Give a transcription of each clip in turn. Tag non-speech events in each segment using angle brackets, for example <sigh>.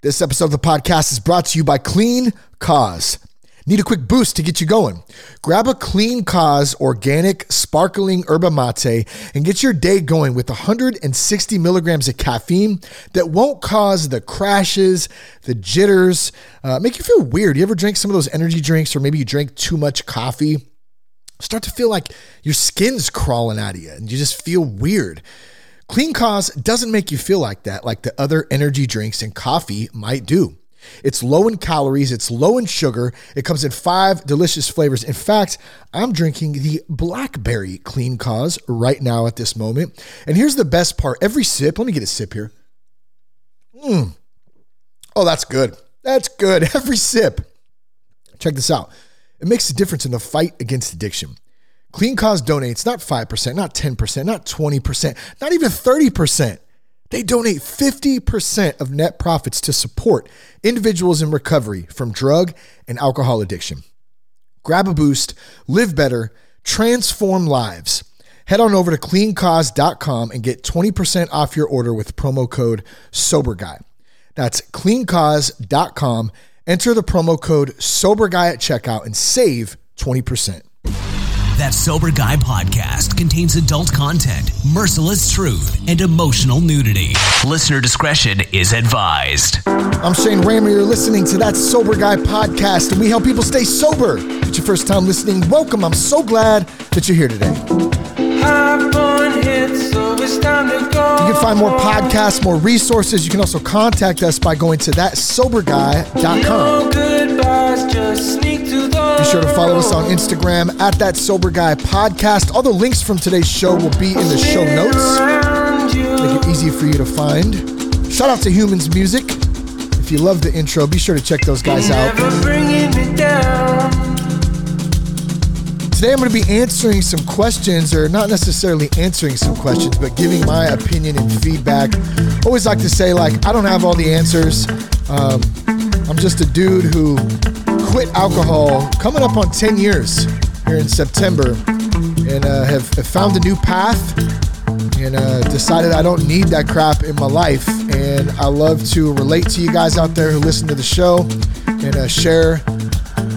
This episode of the podcast is brought to you by Clean Cause. Need a quick boost to get you going? Grab a Clean Cause organic sparkling yerba mate and get your day going with 160 milligrams of caffeine that won't cause the crashes, the jitters, uh, make you feel weird. You ever drink some of those energy drinks, or maybe you drink too much coffee? Start to feel like your skin's crawling out of you and you just feel weird. Clean Cause doesn't make you feel like that, like the other energy drinks and coffee might do. It's low in calories, it's low in sugar, it comes in five delicious flavors. In fact, I'm drinking the blackberry Clean Cause right now at this moment. And here's the best part every sip, let me get a sip here. Mmm. Oh, that's good. That's good. <laughs> Every sip. Check this out. It makes a difference in the fight against addiction. Clean Cause donates not 5%, not 10%, not 20%, not even 30%. They donate 50% of net profits to support individuals in recovery from drug and alcohol addiction. Grab a boost, live better, transform lives. Head on over to cleancause.com and get 20% off your order with promo code SOBERGUY. That's cleancause.com. Enter the promo code SOBERGUY at checkout and save 20%. That Sober Guy podcast contains adult content, merciless truth, and emotional nudity. Listener discretion is advised. I'm Shane Ramey. You're listening to That Sober Guy podcast, and we help people stay sober. If it's your first time listening, welcome. I'm so glad that you're here today. You can find more podcasts, more resources. You can also contact us by going to thatsoberguy.com. Be sure to follow us on Instagram at That Sober Guy Podcast. All the links from today's show will be in the show notes. Make it easy for you to find. Shout out to Humans Music. If you love the intro, be sure to check those guys out. Today I'm going to be answering some questions, or not necessarily answering some questions, but giving my opinion and feedback. Always like to say, like, I don't have all the answers. Um, I'm just a dude who quit alcohol coming up on 10 years here in September and uh, have, have found a new path and uh, decided I don't need that crap in my life. And I love to relate to you guys out there who listen to the show and uh, share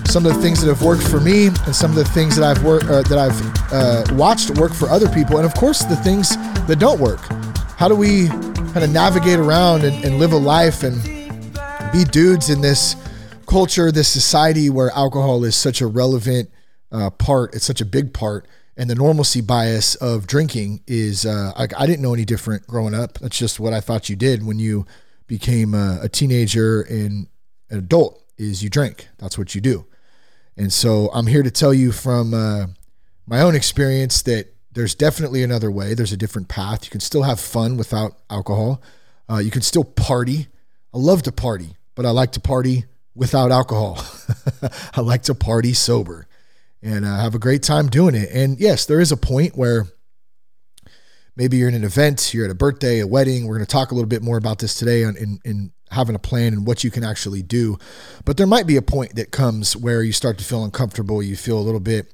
some of the things that have worked for me and some of the things that I've worked uh, that I've uh, watched work for other people, and of course the things that don't work. How do we kind of navigate around and, and live a life and be dudes in this culture, this society where alcohol is such a relevant uh, part? It's such a big part, and the normalcy bias of drinking is uh, I, I didn't know any different growing up. That's just what I thought you did when you became a, a teenager and an adult. Is you drink. That's what you do. And so I'm here to tell you from uh, my own experience that there's definitely another way. There's a different path. You can still have fun without alcohol. Uh, you can still party. I love to party, but I like to party without alcohol. <laughs> I like to party sober and uh, have a great time doing it. And yes, there is a point where maybe you're in an event, you're at a birthday, a wedding. We're going to talk a little bit more about this today on, in, in having a plan and what you can actually do. But there might be a point that comes where you start to feel uncomfortable, you feel a little bit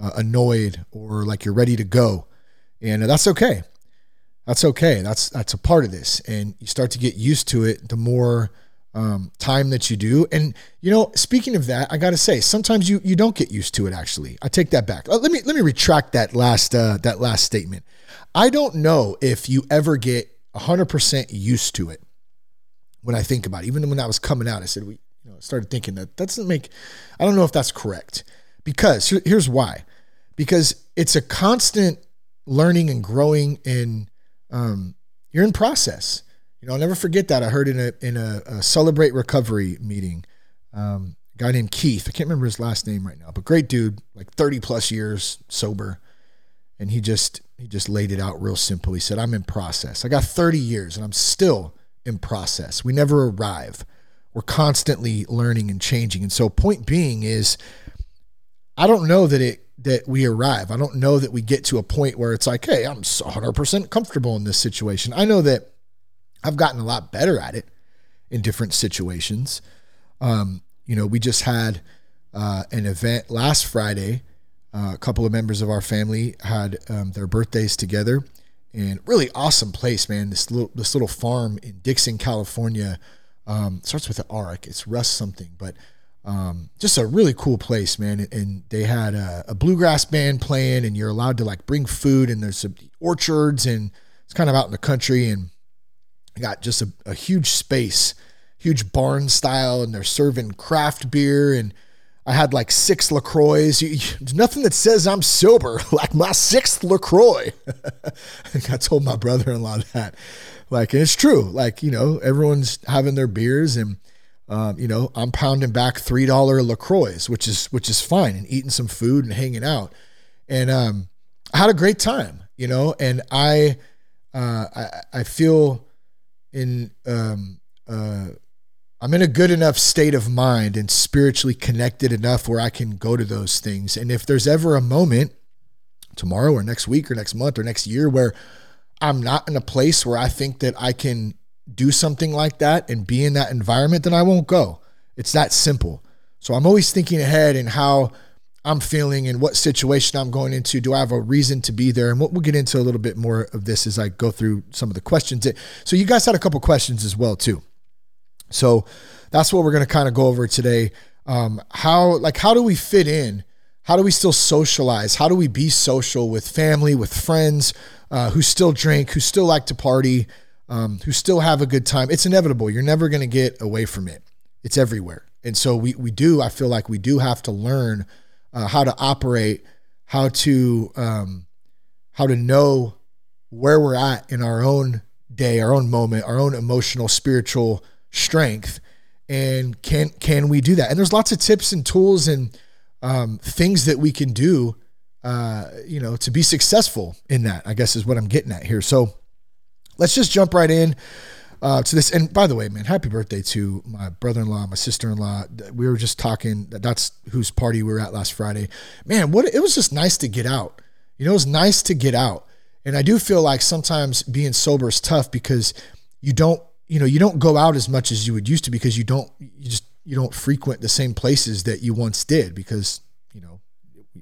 uh, annoyed or like you're ready to go. And that's okay. That's okay. That's that's a part of this. And you start to get used to it the more um, time that you do. And you know, speaking of that, I got to say, sometimes you you don't get used to it. Actually, I take that back. Uh, let me let me retract that last uh, that last statement. I don't know if you ever get 100% used to it when I think about it. Even when that was coming out, I said, we you know, started thinking that that doesn't make, I don't know if that's correct. Because here's why. Because it's a constant learning and growing and um, you're in process. You know, I'll never forget that. I heard in a in a, a celebrate recovery meeting, um, a guy named Keith. I can't remember his last name right now, but great dude, like 30 plus years sober. And he just he just laid it out real simple. He said, I'm in process. I got 30 years and I'm still in process. We never arrive. We're constantly learning and changing. And so point being is I don't know that it that we arrive. I don't know that we get to a point where it's like, "Hey, I'm 100% comfortable in this situation." I know that I've gotten a lot better at it in different situations. Um, you know, we just had uh, an event last Friday. Uh, a couple of members of our family had um, their birthdays together, and really awesome place, man. This little this little farm in Dixon, California, Um, starts with an R. It's Russ something, but um, just a really cool place, man. And they had a, a, bluegrass band playing, and you're allowed to like bring food, and there's some orchards, and it's kind of out in the country, and got just a, a huge space, huge barn style, and they're serving craft beer and I had like six LaCroix. Nothing that says I'm sober, <laughs> like my sixth LaCroix. <laughs> I told my brother in law that. Like, and it's true. Like, you know, everyone's having their beers and, um, you know, I'm pounding back $3 LaCroix, which is, which is fine and eating some food and hanging out. And, um, I had a great time, you know, and I, uh, I, I feel in, um, uh, I'm in a good enough state of mind and spiritually connected enough where I can go to those things. And if there's ever a moment tomorrow or next week or next month or next year where I'm not in a place where I think that I can do something like that and be in that environment, then I won't go. It's that simple. So I'm always thinking ahead and how I'm feeling and what situation I'm going into. Do I have a reason to be there? And we'll, we'll get into a little bit more of this as I go through some of the questions. So you guys had a couple questions as well too. So that's what we're going to kind of go over today. Um, how like how do we fit in? How do we still socialize? How do we be social with family, with friends uh, who still drink, who still like to party, um, who still have a good time? It's inevitable. You're never going to get away from it. It's everywhere, and so we we do. I feel like we do have to learn uh, how to operate, how to um, how to know where we're at in our own day, our own moment, our own emotional, spiritual strength and can can we do that? And there's lots of tips and tools and um, things that we can do uh, you know to be successful in that i guess is what i'm getting at here. So let's just jump right in uh, to this. And by the way man happy birthday to my brother-in-law my sister-in-law. We were just talking that's whose party we were at last friday. Man what it was just nice to get out. You know it was nice to get out. And i do feel like sometimes being sober is tough because you don't you know, you don't go out as much as you would used to because you don't, you just, you don't frequent the same places that you once did because, you know,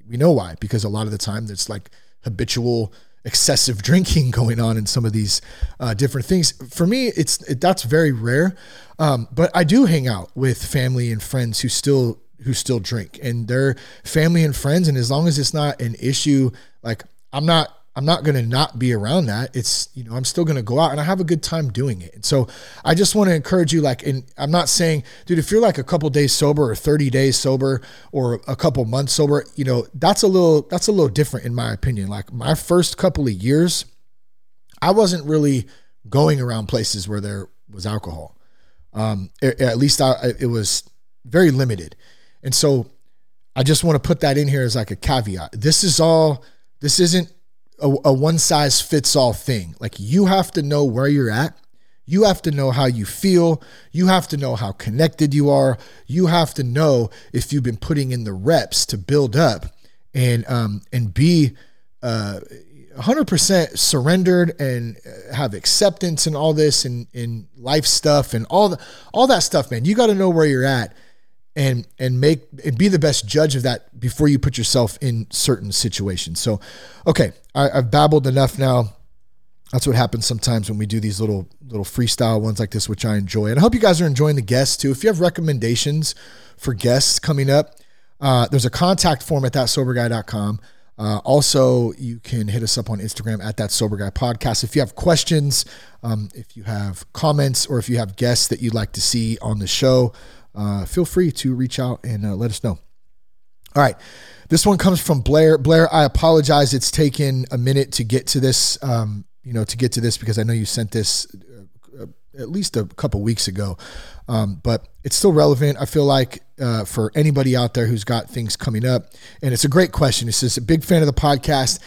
we know why, because a lot of the time there's like habitual excessive <laughs> drinking going on in some of these uh, different things. For me, it's, it, that's very rare. Um, but I do hang out with family and friends who still, who still drink and they're family and friends. And as long as it's not an issue, like I'm not, I'm not going to not be around that. It's, you know, I'm still going to go out and I have a good time doing it. And so I just want to encourage you, like, and I'm not saying, dude, if you're like a couple days sober or 30 days sober or a couple months sober, you know, that's a little, that's a little different in my opinion. Like my first couple of years, I wasn't really going around places where there was alcohol. Um, at least I, it was very limited. And so I just want to put that in here as like a caveat. This is all, this isn't a, a one size fits all thing. Like you have to know where you're at. You have to know how you feel. You have to know how connected you are. You have to know if you've been putting in the reps to build up and um, and be uh, 100% surrendered and uh, have acceptance and all this and in life stuff and all the all that stuff, man. You got to know where you're at and and make and be the best judge of that before you put yourself in certain situations. So, okay, I, I've babbled enough now. That's what happens sometimes when we do these little little freestyle ones like this, which I enjoy. And I hope you guys are enjoying the guests too. If you have recommendations for guests coming up, uh, there's a contact form at thatsoberguy.com. Uh, also, you can hit us up on Instagram at that sober guy podcast. If you have questions, um, if you have comments, or if you have guests that you'd like to see on the show, uh, feel free to reach out and uh, let us know. All right. This one comes from Blair. Blair, I apologize. It's taken a minute to get to this, um, you know, to get to this because I know you sent this uh, at least a couple weeks ago. Um, but it's still relevant. I feel like uh, for anybody out there who's got things coming up. And it's a great question. It says, a big fan of the podcast.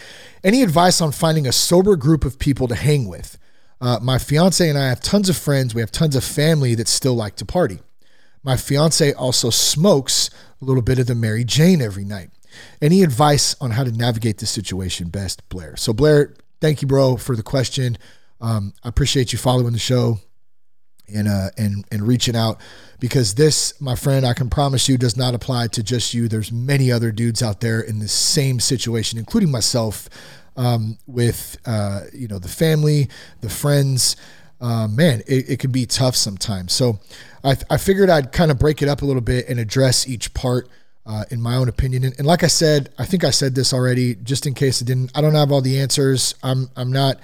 Any advice on finding a sober group of people to hang with? Uh, my fiance and I have tons of friends. We have tons of family that still like to party. My fiance also smokes a little bit of the Mary Jane every night. Any advice on how to navigate this situation best, Blair? So, Blair, thank you, bro, for the question. Um, I appreciate you following the show and uh, and and reaching out because this, my friend, I can promise you, does not apply to just you. There's many other dudes out there in the same situation, including myself, um, with uh, you know the family, the friends uh, man, it, it could be tough sometimes. So I, I figured I'd kind of break it up a little bit and address each part uh, in my own opinion. And, and, like I said, I think I said this already, just in case it didn't. I don't have all the answers. I'm I'm not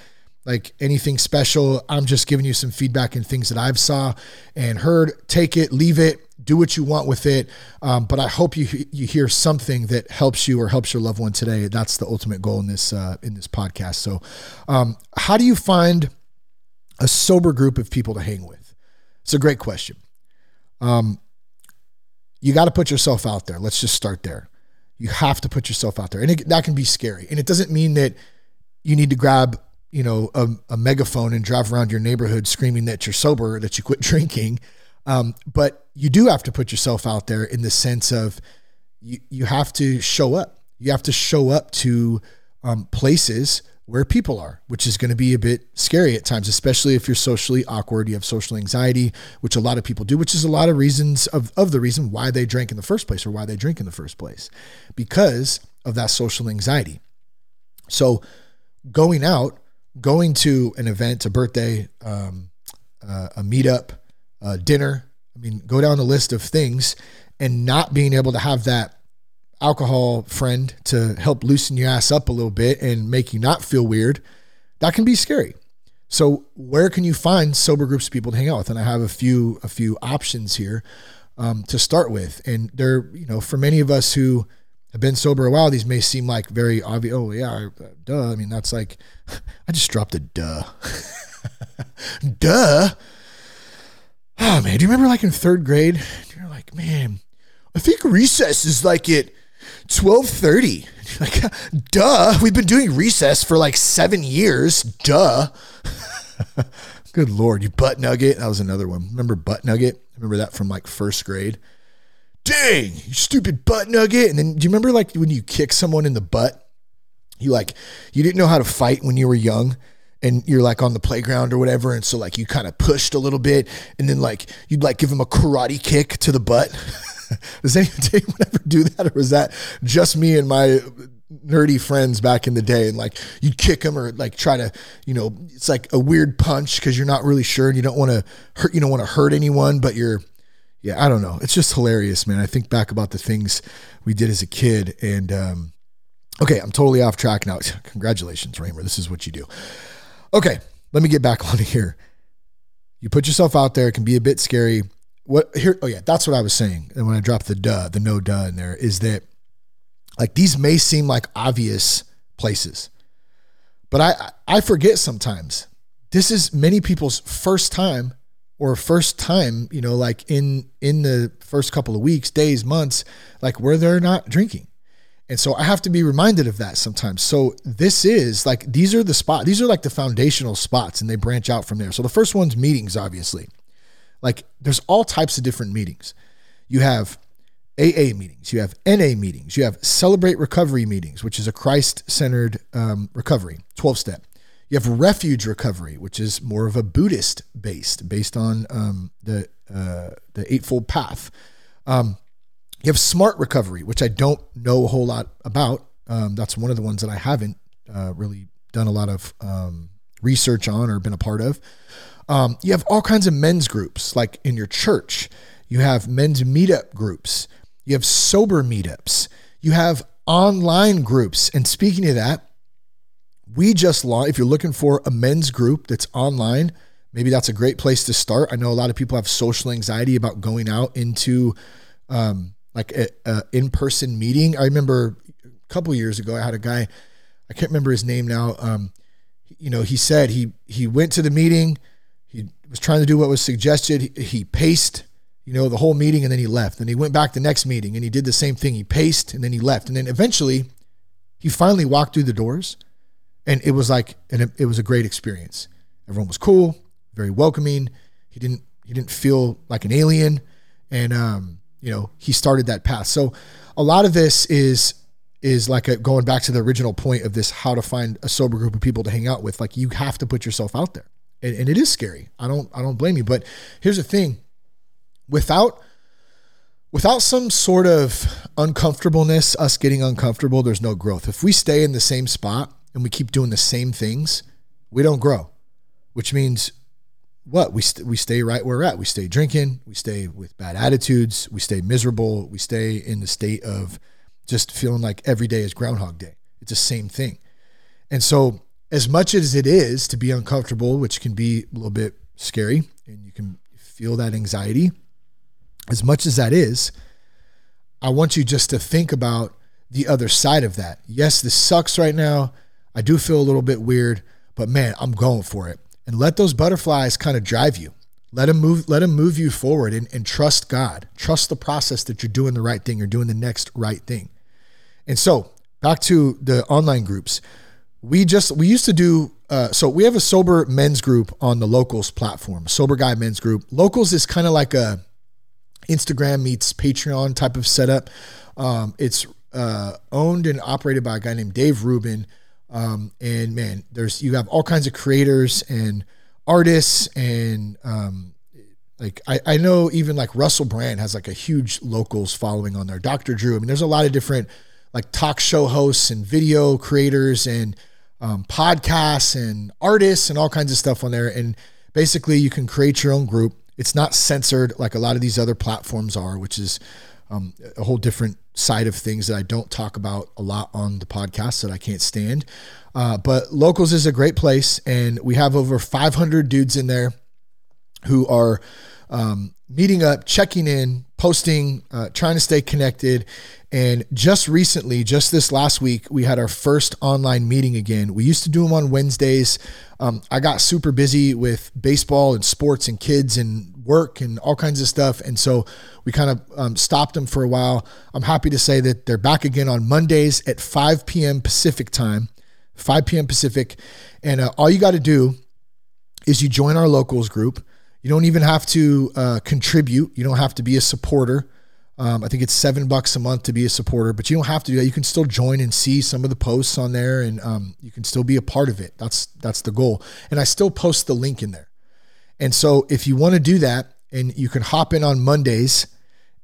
like anything special. I'm just giving you some feedback and things that I've saw and heard. Take it, leave it, do what you want with it. Um, but I hope you you hear something that helps you or helps your loved one today. That's the ultimate goal in this uh, in this podcast. So, um, how do you find a sober group of people to hang with? It's a great question. Um, you got to put yourself out there. Let's just start there. You have to put yourself out there, and it, that can be scary. And it doesn't mean that you need to grab you know a, a megaphone and drive around your neighborhood screaming that you're sober, that you quit <laughs> drinking. Um, but you do have to put yourself out there in the sense of you you have to show up. You have to show up to um, places where people are, which is going to be a bit scary at times, especially if you're socially awkward, you have social anxiety, which a lot of people do, which is a lot of reasons of, of the reason why they drank in the first place or why they drink in the first place because of that social anxiety. So going out, going to an event, a birthday, um, uh, a meetup, a dinner, I mean, go down the list of things and not being able to have that alcohol friend to help loosen your ass up a little bit and make you not feel weird, that can be scary. So where can you find sober groups of people to hang out with? And I have a few a few options here um, to start with. And they're you know for many of us who have been sober a while, these may seem like very obvious. Oh yeah, duh. I mean that's like <laughs> I just dropped a duh. <laughs> duh. Oh man, do you remember like in third grade? You're like, man, I think recess is like it 1230. <laughs> Like, duh. We've been doing recess for like seven years. Duh. <laughs> Good Lord. You butt nugget. That was another one. Remember butt nugget? Remember that from like first grade. Dang, you stupid butt nugget. And then do you remember like when you kick someone in the butt? You like, you didn't know how to fight when you were young and you're like on the playground or whatever. And so like you kind of pushed a little bit and then like you'd like give him a karate kick to the butt. <laughs> <laughs> Does <laughs> anyone ever do that, or was that just me and my nerdy friends back in the day? And like you'd kick them or like try to, you know, it's like a weird punch because you're not really sure and you don't want to hurt, you don't want to hurt anyone, but you're, yeah, I don't know. It's just hilarious, man. I think back about the things we did as a kid, and um, okay, I'm totally off track now. <laughs> Congratulations, Raymer. This is what you do. Okay, let me get back on here. You put yourself out there. It can be a bit scary what here oh yeah that's what i was saying and when i dropped the duh the no duh in there is that like these may seem like obvious places but i i forget sometimes. This is many people's first time or first time you know like in in the first couple of weeks days months like where they're not drinking. And so i have to be reminded of that sometimes. So this is like these are the spot these are like the foundational spots and they branch out from there. So the first one's meetings obviously like there's all types of different meetings. You have AA meetings, you have NA meetings, you have Celebrate Recovery meetings, which is a Christ centered um, recovery, 12 step. You have Refuge Recovery, which is more of a Buddhist based, based on um, the uh, the Eightfold Path. Um, you have Smart Recovery, which I don't know a whole lot about. Um, that's one of the ones that I haven't uh, really done a lot of um, research on or been a part of. Um, you have all kinds of men's groups, like in your church. You have men's meetup groups. You have sober meetups. You have online groups. And speaking of that, we just launched, if you're looking for a men's group that's online, maybe that's a great place to start. I know a lot of people have social anxiety about going out into um, like an in person meeting. I remember a couple years ago, I had a guy, I can't remember his name now. Um, you know, he said he he went to the meeting he was trying to do what was suggested. He, he paced, you know, the whole meeting and then he left. And he went back to the next meeting and he did the same thing. He paced and then he left. And then eventually he finally walked through the doors and it was like, and it was a great experience. Everyone was cool, very welcoming. He didn't, he didn't feel like an alien. And, um, you know, he started that path. So a lot of this is, is like a, going back to the original point of this, how to find a sober group of people to hang out with. Like you have to put yourself out there and, and it is scary. I don't I don't blame you. But here's the thing: without without some sort of uncomfortableness, us getting uncomfortable, there's no growth. If we stay in the same spot and we keep doing the same things, we don't grow, which means what we st- we stay right where we're at. We stay drinking. We stay with bad attitudes. We stay miserable. We stay in the state of just feeling like every day is Groundhog Day. It's the same thing. And so, as much as it is to be uncomfortable, which can be a little bit scary, and you can feel that anxiety, as much as that is, I want you just to think about the other side of that. Yes, this sucks right now. I do feel a little bit weird, but man, I'm going for it. And let those butterflies kind of drive you. Let them move, let them move you forward and, and trust God. Trust the process that you're doing the right thing, you're doing the next right thing. And so back to the online groups. We just we used to do uh, so we have a sober men's group on the locals platform, sober guy men's group. Locals is kind of like a Instagram meets Patreon type of setup. Um, it's uh, owned and operated by a guy named Dave Rubin. Um, and man, there's you have all kinds of creators and artists and um, like I, I know even like Russell Brand has like a huge locals following on there. Dr. Drew. I mean, there's a lot of different like talk show hosts and video creators and um, podcasts and artists and all kinds of stuff on there. And basically, you can create your own group. It's not censored like a lot of these other platforms are, which is um, a whole different side of things that I don't talk about a lot on the podcast that I can't stand. Uh, but Locals is a great place, and we have over 500 dudes in there who are um, meeting up, checking in, posting, uh, trying to stay connected. And just recently, just this last week, we had our first online meeting again. We used to do them on Wednesdays. Um, I got super busy with baseball and sports and kids and work and all kinds of stuff. And so we kind of um, stopped them for a while. I'm happy to say that they're back again on Mondays at 5 p.m. Pacific time, 5 p.m. Pacific. And uh, all you got to do is you join our locals group. You don't even have to uh, contribute. You don't have to be a supporter. Um, I think it's seven bucks a month to be a supporter, but you don't have to do that. You can still join and see some of the posts on there, and um, you can still be a part of it. That's that's the goal. And I still post the link in there. And so if you want to do that, and you can hop in on Mondays.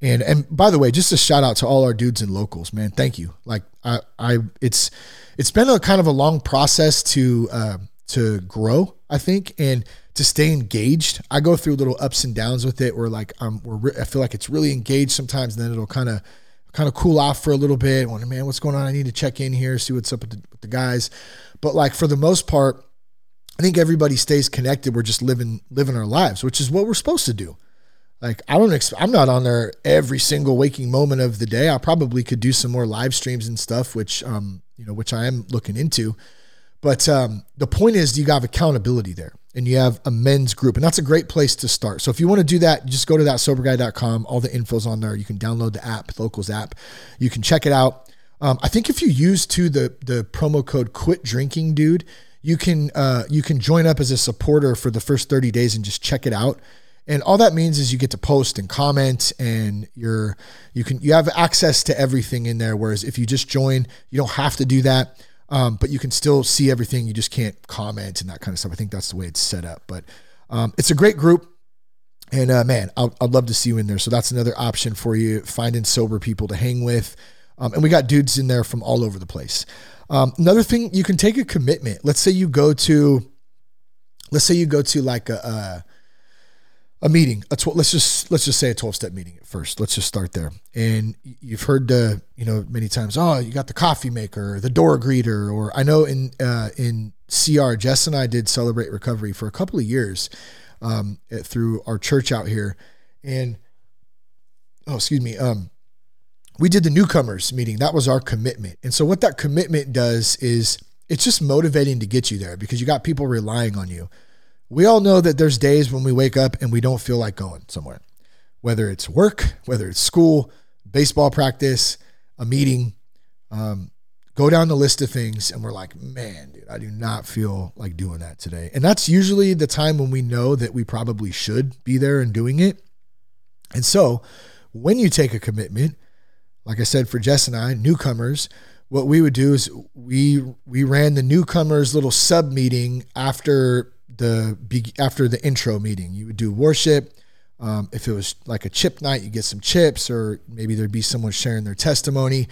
And and by the way, just a shout out to all our dudes and locals, man. Thank you. Like I I it's it's been a kind of a long process to uh, to grow, I think, and to stay engaged. I go through little ups and downs with it, where like um, we're I feel like it's really engaged sometimes, and then it'll kind of kind of cool off for a little bit. Wonder, man, what's going on? I need to check in here, see what's up with the, with the guys. But like for the most part, I think everybody stays connected. We're just living living our lives, which is what we're supposed to do. Like I don't, ex- I'm not on there every single waking moment of the day. I probably could do some more live streams and stuff, which um, you know, which I am looking into. But um, the point is, you have accountability there, and you have a men's group, and that's a great place to start. So if you want to do that, just go to that soberguy.com. All the info's on there. You can download the app, Locals app. You can check it out. Um, I think if you use to the the promo code Quit Drinking, dude, you can uh, you can join up as a supporter for the first 30 days and just check it out. And all that means is you get to post and comment and you're you can you have access to everything in there. Whereas if you just join, you don't have to do that. Um, but you can still see everything. You just can't comment and that kind of stuff. I think that's the way it's set up. But um, it's a great group. And uh, man, I'd, I'd love to see you in there. So that's another option for you, finding sober people to hang with. Um, and we got dudes in there from all over the place. Um, another thing, you can take a commitment. Let's say you go to, let's say you go to like a, a, a meeting. A tw- let's just let's just say a twelve step meeting at first. Let's just start there. And you've heard the you know many times. Oh, you got the coffee maker, the door greeter, or I know in uh, in CR, Jess and I did celebrate recovery for a couple of years um, through our church out here, and oh, excuse me. Um, we did the newcomers meeting. That was our commitment. And so what that commitment does is it's just motivating to get you there because you got people relying on you. We all know that there's days when we wake up and we don't feel like going somewhere, whether it's work, whether it's school, baseball practice, a meeting. Um, go down the list of things and we're like, man, dude, I do not feel like doing that today. And that's usually the time when we know that we probably should be there and doing it. And so when you take a commitment, like I said, for Jess and I, newcomers, what we would do is we we ran the newcomers little sub meeting after the after the intro meeting. You would do worship. Um, if it was like a chip night, you get some chips, or maybe there'd be someone sharing their testimony,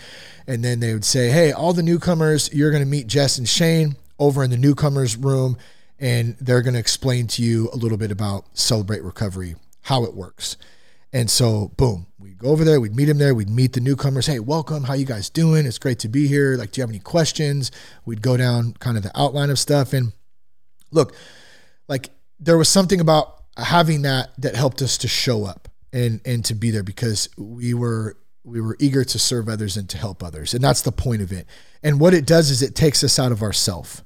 and then they would say, "Hey, all the newcomers, you're going to meet Jess and Shane over in the newcomers room." and they're going to explain to you a little bit about Celebrate Recovery, how it works. And so, boom, we'd go over there, we'd meet him there, we'd meet the newcomers. Hey, welcome. How you guys doing? It's great to be here. Like, do you have any questions? We'd go down kind of the outline of stuff. And look, like there was something about having that that helped us to show up and and to be there because we were we were eager to serve others and to help others. And that's the point of it. And what it does is it takes us out of ourself.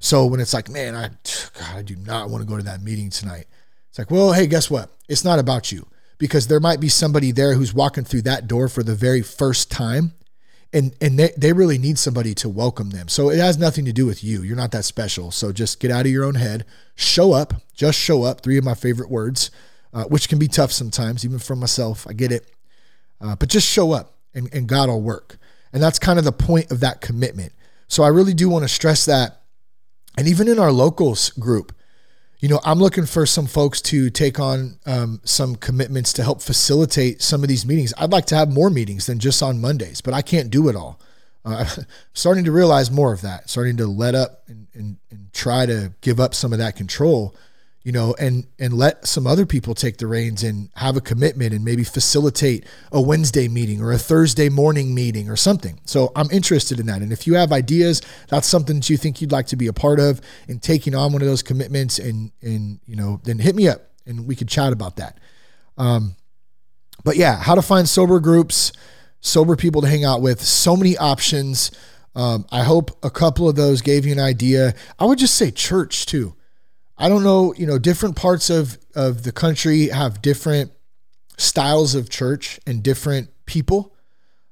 So when it's like, man, I God, I do not want to go to that meeting tonight. It's like, well, hey, guess what? It's not about you because there might be somebody there who's walking through that door for the very first time and and they, they really need somebody to welcome them. So it has nothing to do with you. You're not that special. So just get out of your own head. Show up. Just show up. Three of my favorite words uh, which can be tough sometimes even for myself. I get it. Uh, but just show up and, and god will work. And that's kind of the point of that commitment. So i really do want to stress that. And even in our locals group you know, I'm looking for some folks to take on um, some commitments to help facilitate some of these meetings. I'd like to have more meetings than just on Mondays, but I can't do it all. Uh, I'm <laughs> starting to realize more of that, starting to let up and, and, and try to give up some of that control you know, and and let some other people take the reins and have a commitment and maybe facilitate a Wednesday meeting or a Thursday morning meeting or something. So I'm interested in that. And if you have ideas, that's something that you think you'd like to be a part of and taking on one of those commitments and and you know, then hit me up and we could chat about that. Um, but yeah, how to find sober groups, sober people to hang out with, so many options. Um, I hope a couple of those gave you an idea. I would just say church too I don't know, you know, different parts of, of the country have different styles of church and different people.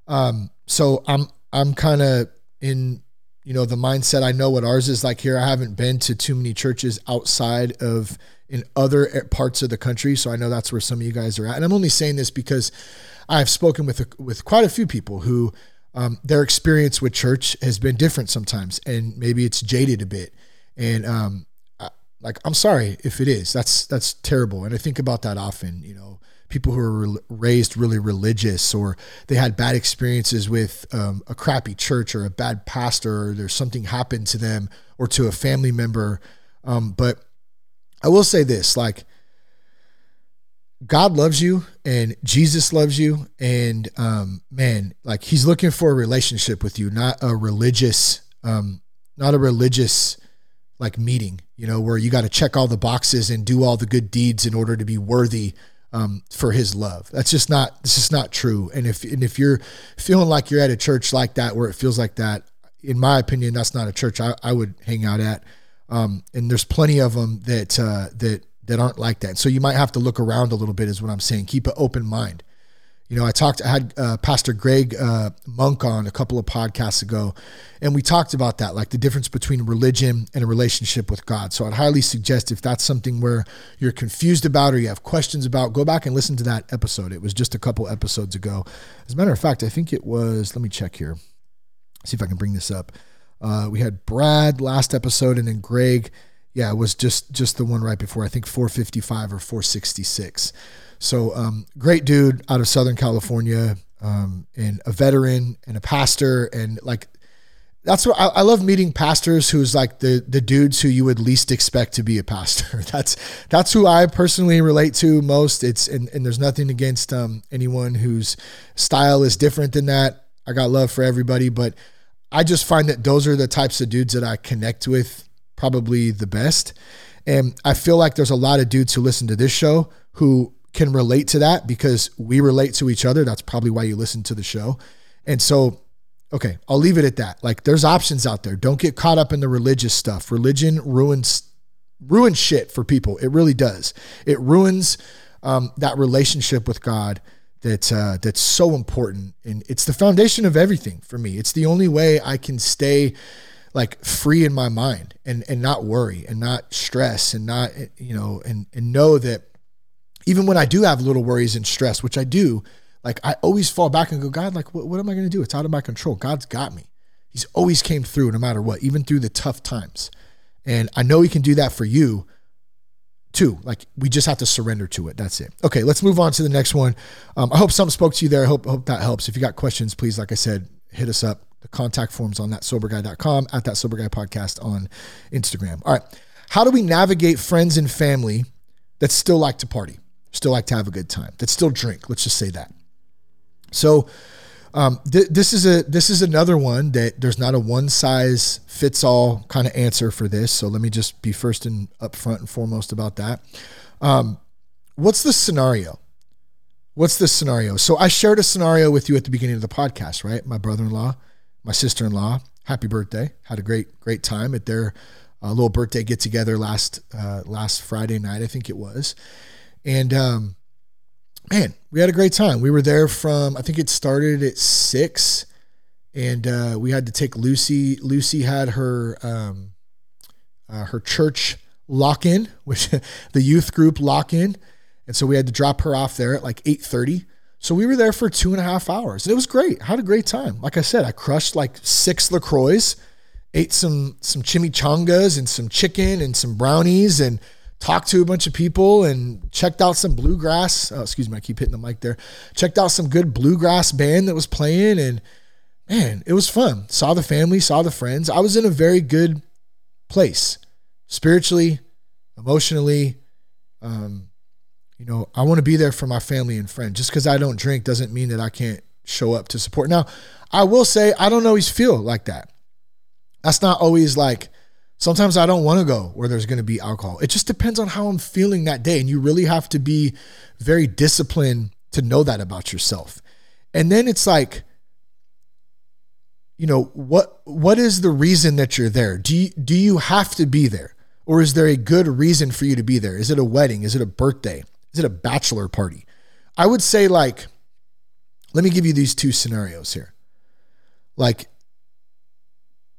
Um, so I'm I'm kind of in you know the mindset I know what ours is like here. I haven't been to too many churches outside of in other parts of the country, so I know that's where some of you guys are at. And I'm only saying this because I've spoken with a, with quite a few people who um, their experience with church has been different sometimes, and maybe it's jaded a bit. And um, like I'm sorry if it is. That's that's terrible. And I think about that often. You know, people who are re- raised really religious or they had bad experiences with um, a crappy church or a bad pastor or there's something happened to them or to a family member. Um, but I will say this: like. God loves you and Jesus loves you and um, man like he's looking for a relationship with you not a religious um, not a religious like meeting, you know, where you got to check all the boxes and do all the good deeds in order to be worthy um, for His love. That's just not. This is not true. And if and if you're feeling like you're at a church like that, where it feels like that, in my opinion, that's not a church I, I would hang out at. Um, and there's plenty of them that uh, that that aren't like that. So you might have to look around a little bit, is what I'm saying. Keep an open mind. You know, I talked, I had uh, Pastor Greg uh, Monk on a couple of podcasts ago, and we talked about that, like the difference between religion and a relationship with God. So I'd highly suggest if that's something where you're confused about or you have questions about, go back and listen to that episode. It was just a couple episodes ago. As a matter of fact, I think it was, let me check here, see if I can bring this up. Uh, we had Brad last episode, and then Greg. Yeah, it was just just the one right before. I think 455 or 466. So um, great dude out of Southern California, um, and a veteran and a pastor, and like that's what I, I, love meeting pastors who's like the the dudes who you would least expect to be a pastor. <laughs> that's that's who I personally relate to most. It's and, and there's nothing against um, anyone whose style is different than that. I got love for everybody, but I just find that those are the types of dudes that I connect with probably the best. And I feel like there's a lot of dudes who listen to this show who can relate to that because we relate to each other. That's probably why you listen to the show. And so, okay, I'll leave it at that. Like there's options out there. Don't get caught up in the religious stuff. Religion ruins ruins shit for people. It really does. It ruins um, that relationship with God that uh, that's so important, and it's the foundation of everything for me. It's the only way I can stay like free in my mind and and not worry and not stress and not you know and and know that even when I do have little worries and stress, which I do, like I always fall back and go, God, like, what, what am I going to do? It's out of my control. God's got me. He's always came through no matter what, even through the tough times. And I know he can do that for you too. Like we just have to surrender to it. That's it. Okay, let's move on to the next one. Um, I hope something spoke to you there. I hope, hope that helps. If you got questions, please, like I said, hit us up. The contact forms on that soberguy.com at that sober guy podcast on Instagram. All right. how do we navigate friends and family that still like to party, still like to have a good time, that still drink? Let's just say that. So, um, th- this is a this is another one that there's not a one size fits all kind of answer for this. So let me just be first and upfront and foremost about that. Um, what's the scenario? What's the scenario? So I shared a scenario with you at the beginning of the podcast, right? My brother-in-law, my sister-in-law, happy birthday. Had a great great time at their uh, little birthday get together last uh, last Friday night, I think it was, and um, man, we had a great time. We were there from I think it started at six, and uh, we had to take Lucy. Lucy had her um, uh, her church lock in, <laughs> which the youth group lock in, and so we had to drop her off there at like eight thirty. So we were there for two and a half hours. And it was great. I had a great time. Like I said, I crushed like six LaCroix, ate some some chimichangas and some chicken and some brownies and talked to a bunch of people and checked out some bluegrass. Oh, excuse me, I keep hitting the mic there. Checked out some good bluegrass band that was playing, and man, it was fun. Saw the family, saw the friends. I was in a very good place, spiritually, emotionally. Um, you know, I want to be there for my family and friends. Just because I don't drink doesn't mean that I can't show up to support. Now, I will say I don't always feel like that. That's not always like Sometimes I don't want to go where there's going to be alcohol. It just depends on how I'm feeling that day. And you really have to be very disciplined to know that about yourself. And then it's like, you know, what what is the reason that you're there? Do you, do you have to be there? Or is there a good reason for you to be there? Is it a wedding? Is it a birthday? Is it a bachelor party? I would say like let me give you these two scenarios here. Like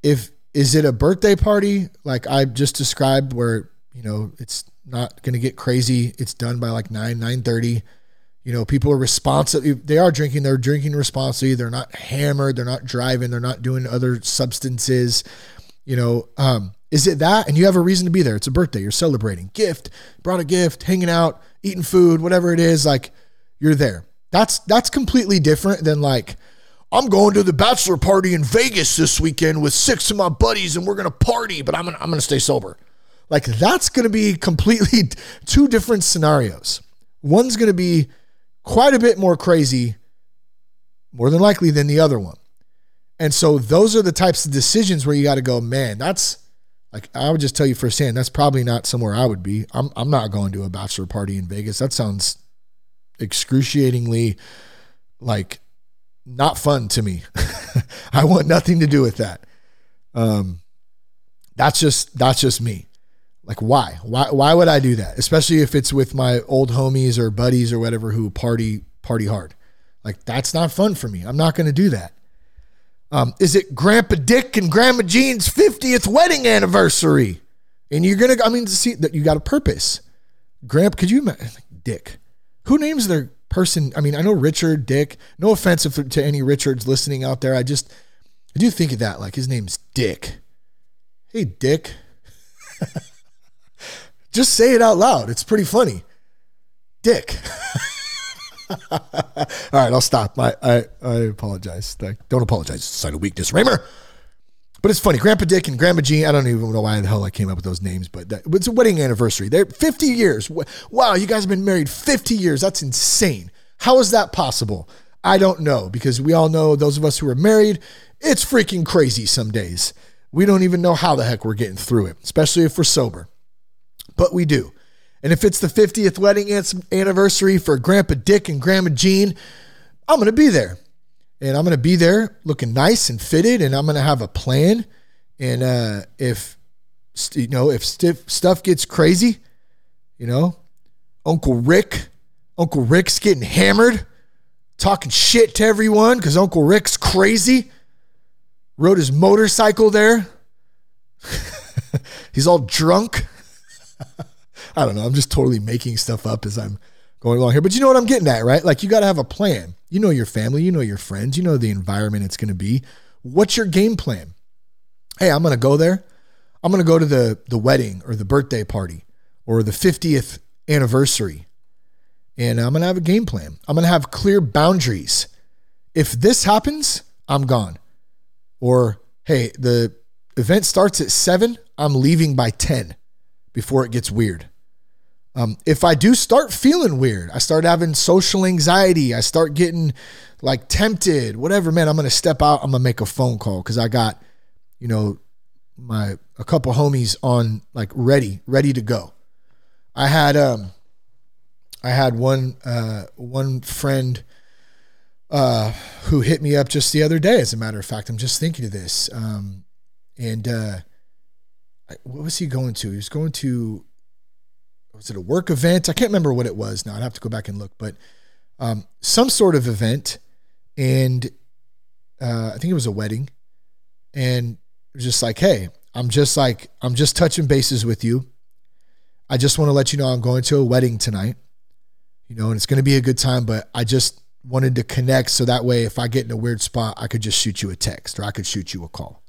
if is it a birthday party like I just described where, you know, it's not going to get crazy. It's done by like 9, 9.30. You know, people are responsive. They are drinking. They're drinking responsibly. They're not hammered. They're not driving. They're not doing other substances. You know, um, is it that? And you have a reason to be there. It's a birthday. You're celebrating. Gift. Brought a gift. Hanging out. Eating food. Whatever it is. Like you're there. That's that's completely different than like I'm going to the bachelor party in Vegas this weekend with six of my buddies and we're going to party, but I'm going to, I'm to stay sober. Like that's going to be completely <laughs> two different scenarios. One's going to be quite a bit more crazy, more than likely, than the other one. And so those are the types of decisions where you got to go, man, that's like, I would just tell you firsthand, that's probably not somewhere I would be. I'm, I'm not going to a bachelor party in Vegas. That sounds excruciatingly like not fun to me. <laughs> I want nothing to do with that. Um, that's just that's just me. Like why? Why why would I do that? Especially if it's with my old homies or buddies or whatever who party party hard. Like that's not fun for me. I'm not going to do that. Um, is it Grandpa Dick and Grandma Jean's 50th wedding anniversary? And you're gonna, I mean, to see that you got a purpose. Grandpa, could you imagine Dick? Who names their person. I mean, I know Richard, Dick. No offense to any Richards listening out there. I just, I do think of that. Like his name's Dick. Hey, Dick. <laughs> just say it out loud. It's pretty funny. Dick. <laughs> All right, I'll stop. I I, I apologize. don't apologize. It's a sign of weakness. Raymer. But it's funny, Grandpa Dick and Grandma Jean. I don't even know why the hell I came up with those names, but that, it's a wedding anniversary. They're 50 years. Wow, you guys have been married 50 years. That's insane. How is that possible? I don't know because we all know those of us who are married, it's freaking crazy some days. We don't even know how the heck we're getting through it, especially if we're sober. But we do. And if it's the 50th wedding anniversary for Grandpa Dick and Grandma Jean, I'm going to be there and I'm going to be there looking nice and fitted, and I'm going to have a plan. And uh, if you know if stiff stuff gets crazy, you know, Uncle Rick, Uncle Rick's getting hammered, talking shit to everyone because Uncle Rick's crazy. Rode his motorcycle there. <laughs> He's all drunk. <laughs> I don't know. I'm just totally making stuff up as I'm going along here. But you know what I'm getting at, right? Like you got to have a plan. You know your family, you know your friends, you know the environment it's going to be. What's your game plan? Hey, I'm going to go there. I'm going to go to the the wedding or the birthday party or the 50th anniversary. And I'm going to have a game plan. I'm going to have clear boundaries. If this happens, I'm gone. Or hey, the event starts at 7, I'm leaving by 10. before it gets weird. Um, if I do start feeling weird, I start having social anxiety, I start getting like tempted, whatever, man, I'm gonna step out. I'm gonna make a phone call because I got, you know, my a couple homies on like ready, ready to go. I had um, I had one uh one friend uh who hit me up just the other day. As a matter of fact, I'm just thinking of this. Um, and uh, what was he going to? He was going to was it a work event? I can't remember what it was now. I'd have to go back and look, but um, some sort of event, and uh, I think it was a wedding, and it was just like, hey, I'm just like I'm just touching bases with you. I just want to let you know I'm going to a wedding tonight, you know, and it's going to be a good time. But I just wanted to connect so that way, if I get in a weird spot, I could just shoot you a text or I could shoot you a call.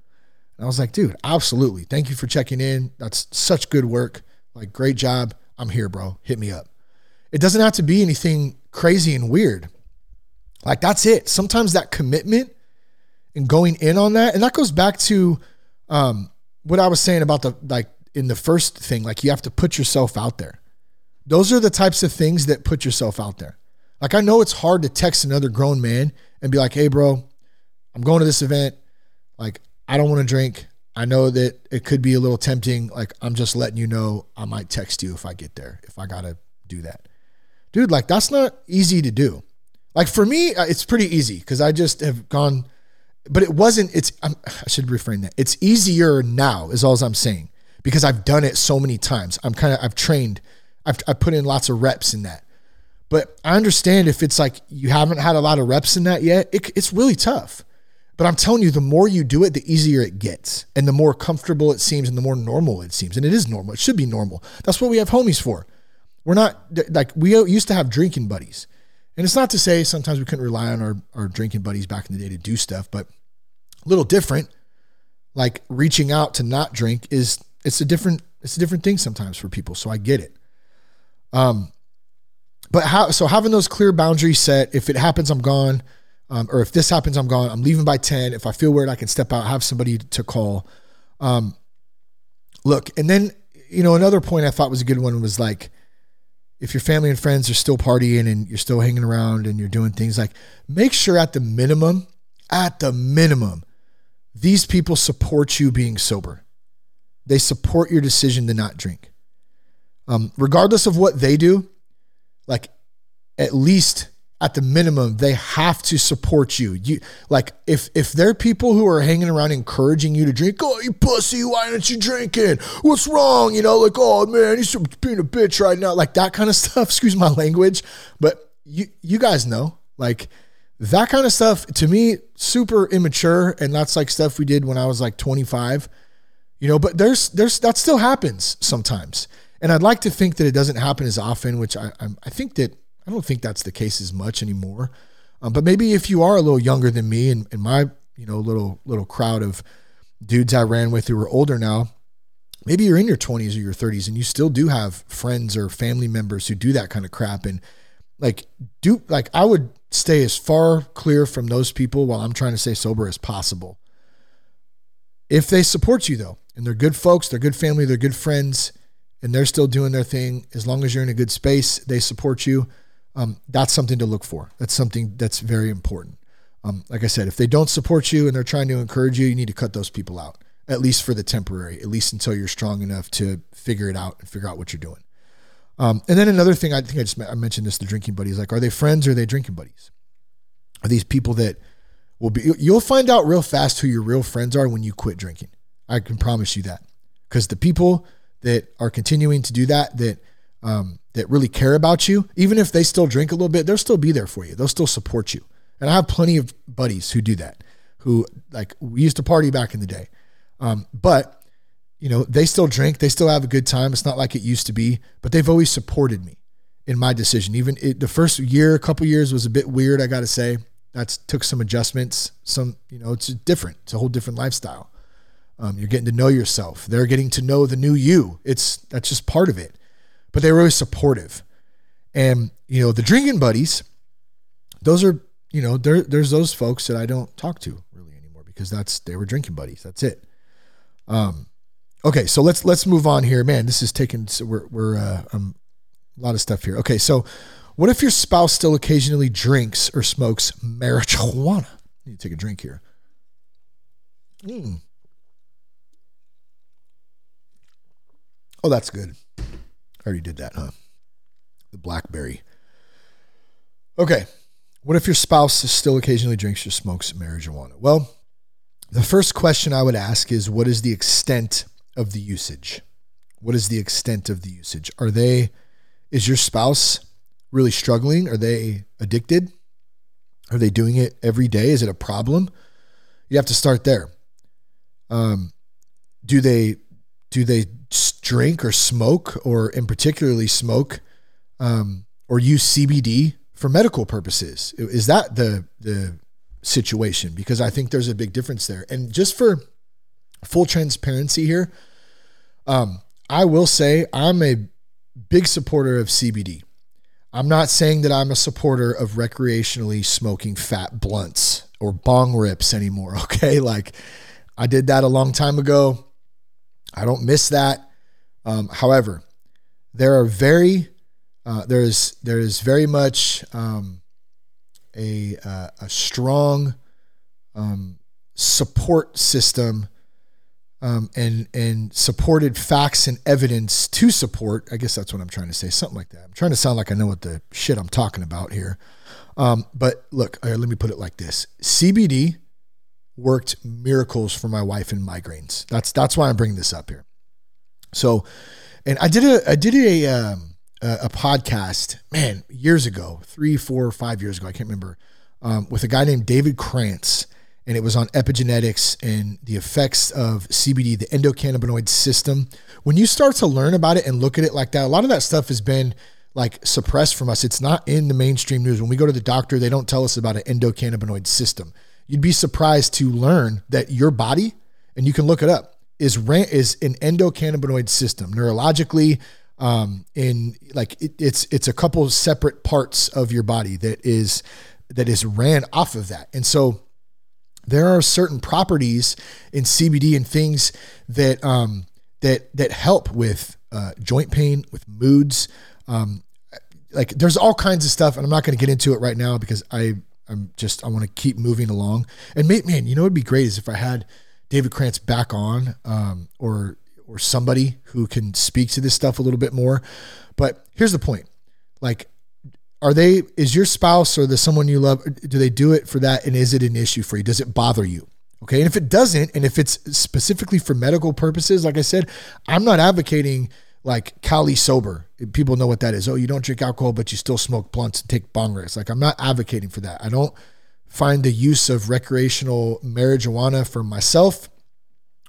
And I was like, dude, absolutely. Thank you for checking in. That's such good work. Like, great job. I'm here, bro. Hit me up. It doesn't have to be anything crazy and weird. Like, that's it. Sometimes that commitment and going in on that, and that goes back to um, what I was saying about the, like, in the first thing, like, you have to put yourself out there. Those are the types of things that put yourself out there. Like, I know it's hard to text another grown man and be like, hey, bro, I'm going to this event. Like, I don't want to drink. I know that it could be a little tempting. Like, I'm just letting you know I might text you if I get there, if I got to do that. Dude, like, that's not easy to do. Like, for me, uh, it's pretty easy because I just have gone, but it wasn't, it's, I'm, <sighs> i should reframe that. It's easier now, is all I'm saying, because I've done it so many times. I'm kind of, I've trained, I've, I've put in lots of reps in that. But I understand if it's like you haven't had a lot of reps in that yet, it, it's really tough. But I'm telling you, the more you do it, the easier it gets, and the more comfortable it seems, and the more normal it seems. And it is normal. It should be normal. That's what we have homies for. We're not like we used to have drinking buddies, and it's not to say sometimes we couldn't rely on our our drinking buddies back in the day to do stuff, but a little different. Like reaching out to not drink is it's a different it's a different thing sometimes for people. So I get it. Um, but how so having those clear boundaries set. If it happens, I'm gone um, or if this happens, I'm gone. I'm leaving by 10. If I feel weird, I can step out, have somebody to call. Um, look, and then, you know, another point I thought was a good one was like, if your family and friends are still partying and you're still hanging around and you're doing things like, make sure at the minimum, at the minimum, these people support you being sober. They support your decision to not drink. Um, regardless of what they do, like at least at the minimum they have to support you. You like if if they're people who are hanging around encouraging you to drink oh you pussy why aren't you drinking? What's wrong? You know like oh man you're being a bitch right now. Like that kind of <laughs> stuff excuse my language but you you guys know. Like that kind of stuff to me super immature and that's like stuff we did when i was like 25 you know but there's there's that still happens sometimes. And i'd like to think that it doesn't happen as often which i i, I think that I don't think that's the case as much anymore. Um, but maybe if you are a little younger than me and, and my you know little little crowd of dudes I ran with who are older now, maybe you're in your 20s or your 30s and you still do have friends or family members who do that kind of crap and like do like I would stay as far clear from those people while I'm trying to stay sober as possible. If they support you though, and they're good folks, they're good family, they're good friends, and they're still doing their thing, as long as you're in a good space, they support you um, that's something to look for. That's something that's very important. Um, like I said, if they don't support you and they're trying to encourage you, you need to cut those people out, at least for the temporary, at least until you're strong enough to figure it out and figure out what you're doing. Um, and then another thing, I think I just I mentioned this: the drinking buddies. Like, are they friends or are they drinking buddies? Are these people that will be? You'll find out real fast who your real friends are when you quit drinking. I can promise you that, because the people that are continuing to do that, that um, that really care about you, even if they still drink a little bit, they'll still be there for you. They'll still support you. And I have plenty of buddies who do that, who like we used to party back in the day. Um, but you know, they still drink, they still have a good time. It's not like it used to be, but they've always supported me in my decision. Even it, the first year, a couple years was a bit weird, I got to say. That took some adjustments. Some, you know, it's different. It's a whole different lifestyle. Um, you're getting to know yourself. They're getting to know the new you. It's that's just part of it but they were always supportive. And, you know, the drinking buddies, those are, you know, there, there's those folks that I don't talk to really anymore because that's, they were drinking buddies. That's it. Um, okay, so let's let's move on here, man. This is taking so we're we're uh, um, a lot of stuff here. Okay, so what if your spouse still occasionally drinks or smokes marijuana? You take a drink here. Mm. Oh, that's good. I already did that, huh? The blackberry. Okay. What if your spouse still occasionally drinks or smokes marijuana? Well, the first question I would ask is what is the extent of the usage? What is the extent of the usage? Are they, is your spouse really struggling? Are they addicted? Are they doing it every day? Is it a problem? You have to start there. Um, do they do they drink or smoke, or in particularly smoke, um, or use CBD for medical purposes? Is that the the situation? Because I think there's a big difference there. And just for full transparency here, um, I will say I'm a big supporter of CBD. I'm not saying that I'm a supporter of recreationally smoking fat blunts or bong rips anymore. <laughs> Okay. Like I did that a long time ago. I don't miss that. Um, however, there are very, uh, there's, there is very much um, a, uh, a strong um, support system um, and and supported facts and evidence to support. I guess that's what I'm trying to say. Something like that. I'm trying to sound like I know what the shit I'm talking about here. Um, but look, right, let me put it like this: CBD worked miracles for my wife in migraines. That's that's why I'm bringing this up here. So, and I did a I did a um, a, a podcast, man, years ago, three, four, five years ago, I can't remember, um, with a guy named David Krantz and it was on epigenetics and the effects of CBD, the endocannabinoid system. When you start to learn about it and look at it like that, a lot of that stuff has been like suppressed from us. It's not in the mainstream news. When we go to the doctor, they don't tell us about an endocannabinoid system. You'd be surprised to learn that your body, and you can look it up, is ran, is an endocannabinoid system neurologically. Um, in like it, it's it's a couple separate parts of your body that is that is ran off of that, and so there are certain properties in CBD and things that um, that that help with uh, joint pain, with moods. Um, like there's all kinds of stuff, and I'm not going to get into it right now because I I'm just I want to keep moving along. And man, you know what'd be great is if I had David Krantz back on, um, or or somebody who can speak to this stuff a little bit more. But here's the point: like are they is your spouse or the someone you love do they do it for that and is it an issue for you does it bother you okay and if it doesn't and if it's specifically for medical purposes like i said i'm not advocating like Cali sober people know what that is oh you don't drink alcohol but you still smoke blunts and take bong rips like i'm not advocating for that i don't find the use of recreational marijuana for myself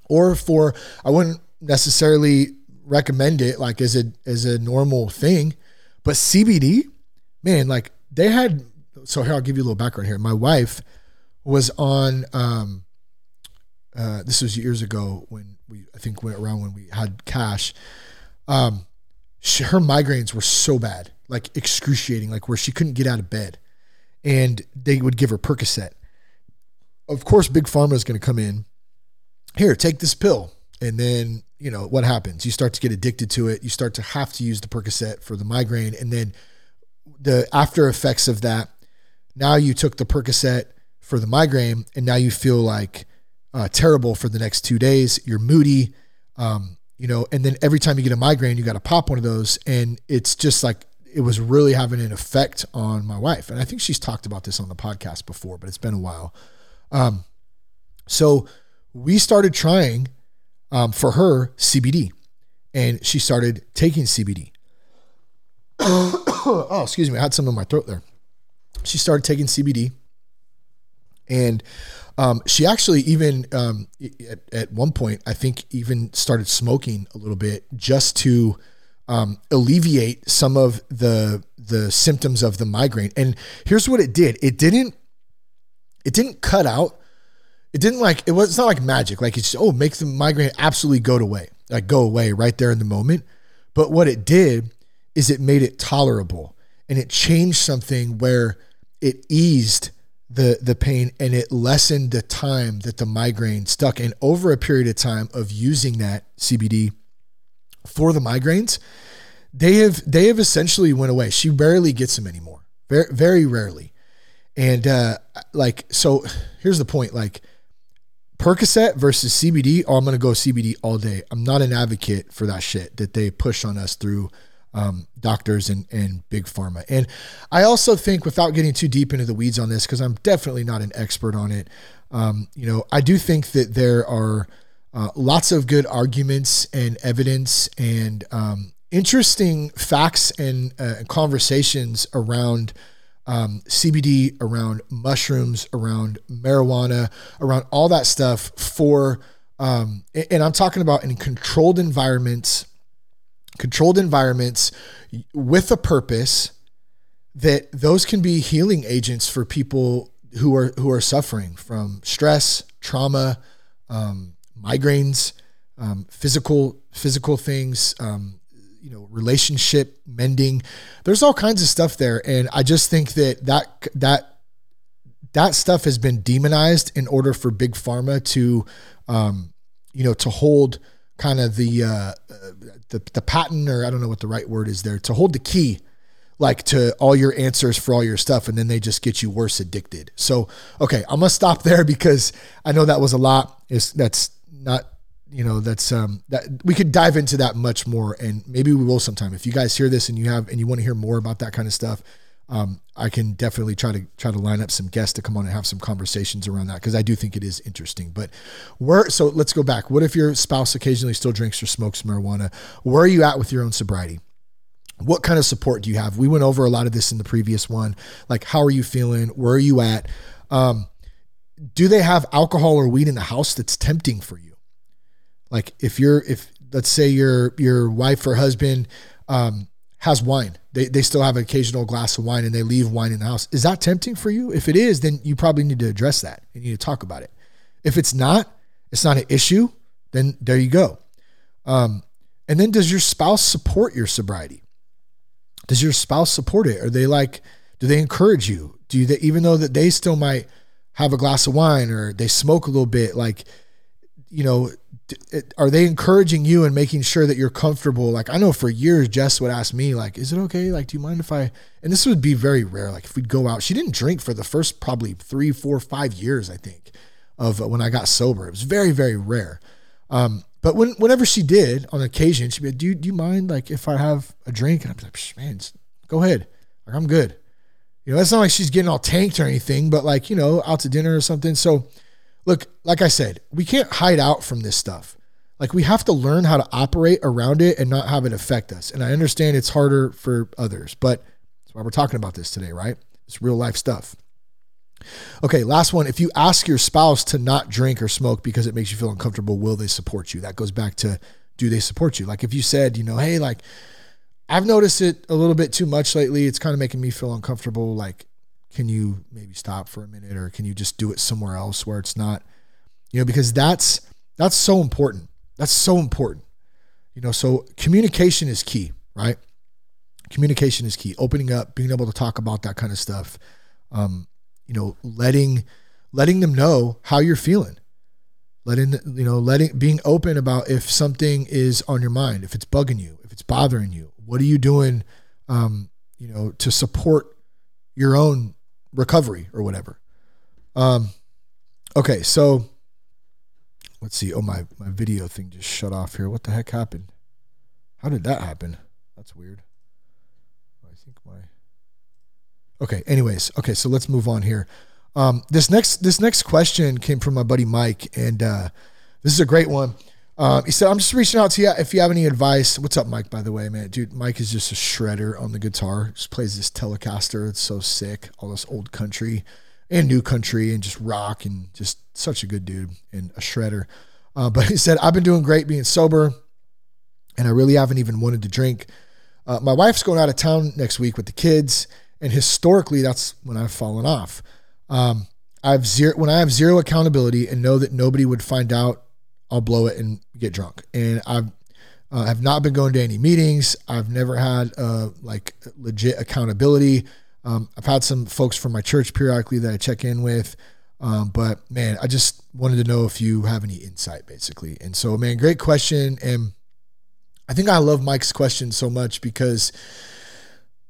or for i wouldn't necessarily recommend it like as a as a normal thing but cbd man, like they had. So here, I'll give you a little background here. My wife was on. Um, uh, this was years ago when we, I think, went around when we had cash. Um, she, her migraines were so bad, like excruciating, like where she couldn't get out of bed, and they would give her Percocet. Of course, Big Pharma is going to come in. Here, take this pill, and then you know what happens. You start to get addicted to it. You start to have to use the Percocet for the migraine, and then the after effects of that. Now you took the Percocet for the migraine, and now you feel like uh, terrible for the next two days. You're moody, um, you know, and then every time you get a migraine, you got to pop one of those, and it's just like it was really having an effect on my wife. And I think she's talked about this on the podcast before, but it's been a while. Um, so we started trying um, for her CBD, and she started taking CBD. <coughs> oh, excuse me, I had something in my throat there. She started taking CBD, and um, she actually even um, at, at one point, I think, even started smoking a little bit just to um, alleviate some of the the symptoms of the migraine. And here's what it did: it didn't it didn't cut out. It didn't like it was. It's not like magic. Like it's oh, make the migraine absolutely go away, like go away right there in the moment. But what it did is it made it tolerable and it changed something where it eased the the pain and it lessened the time that the migraine stuck. And over a period of time of using that CBD for the migraines they have they have essentially went away. She barely gets them anymore. Very very rarely. And uh like so here's the point. Like Percocet versus CBD oh I'm going to go CBD all day. I'm not an advocate for that shit that they push on us through um, doctors and, and big pharma. And I also think, without getting too deep into the weeds on this, because I'm definitely not an expert on it, um, you know, I do think that there are uh, lots of good arguments and evidence and um, interesting facts and uh, conversations around. Um, CBD, around mushrooms, around marijuana, around all that stuff for, um, and I'm talking about in controlled environments controlled environments with a purpose that those can be healing agents for people who are who are suffering from stress, trauma, um, migraines, um, physical physical things, um, you know, relationship mending. There's all kinds of stuff there, and I just think that that that that stuff has been demonized in order for big pharma to, um, you know, to hold kind of the, uh, the the patent or I don't know what the right word is there to hold the key like to all your answers for all your stuff and then they just get you worse addicted. So, okay, I'm going to stop there because I know that was a lot. Is that's not you know that's um that we could dive into that much more and maybe we will sometime if you guys hear this and you have and you want to hear more about that kind of stuff um, I can definitely try to try to line up some guests to come on and have some conversations around that because I do think it is interesting. But where so let's go back. What if your spouse occasionally still drinks or smokes marijuana? Where are you at with your own sobriety? What kind of support do you have? We went over a lot of this in the previous one. Like, how are you feeling? Where are you at? Um, do they have alcohol or weed in the house that's tempting for you? Like, if you're if let's say your your wife or husband um, has wine. They, they still have an occasional glass of wine and they leave wine in the house. Is that tempting for you? If it is, then you probably need to address that. You need to talk about it. If it's not, it's not an issue, then there you go. Um, and then does your spouse support your sobriety? Does your spouse support it? Are they like, do they encourage you? Do they, even though that they still might have a glass of wine or they smoke a little bit, like, you know, are they encouraging you and making sure that you're comfortable? Like I know for years Jess would ask me like, "Is it okay? Like, do you mind if I?" And this would be very rare. Like if we'd go out, she didn't drink for the first probably three, four, five years I think of when I got sober. It was very, very rare. Um, but when whenever she did on occasion, she'd be, like, "Do you, do you mind like if I have a drink?" And I'm like, "Man, go ahead. Like I'm good." You know, it's not like she's getting all tanked or anything, but like you know, out to dinner or something. So look, like I said, we can't hide out from this stuff. Like we have to learn how to operate around it and not have it affect us. And I understand it's harder for others, but that's why we're talking about this today, right? It's real life stuff. Okay, last one. If you ask your spouse to not drink or smoke because it makes you feel uncomfortable, will they support you? That goes back to do they support you? Like if you said, you know, hey, like I've noticed it a little bit too much lately. It's kind of making me feel uncomfortable. Like can you maybe stop for a minute or can you just do it somewhere else where it's not you know because that's that's so important. That's so important. You know so communication is key right? Communication is key. Opening up being able to talk about that kind of stuff um you know letting letting them know how you're feeling. Letting you know letting being open about if something is on your mind if it's bugging you if it's bothering you. What are you doing um you know to support your own recovery or whatever. Um, okay, so let's see. Oh, my, my video thing just shut off here. What the heck happened? How did that happen? That's weird. I think my. Okay. Anyways, okay. So let's move on here. Um, this next this next question came from my buddy Mike, and uh, this is a great one. Um, he said, I'm just reaching out to you if you have any advice. What's up, Mike, by the way, man? Dude, Mike is just a shredder on the guitar. Just plays this Telecaster. It's so sick. All this old country and new country and just rock and just such a good dude and a shredder. Uh, but he said, I've been doing great being sober and I really haven't even wanted to drink. Uh, my wife's going out of town next week with the kids. And historically, that's when I've fallen off. Um, I've zero when I have zero accountability and know that nobody would find out I'll blow it and get drunk. And I've uh, have not been going to any meetings. I've never had uh, like legit accountability. Um, I've had some folks from my church periodically that I check in with. Um, but man, I just wanted to know if you have any insight, basically. And so, man, great question. And I think I love Mike's question so much because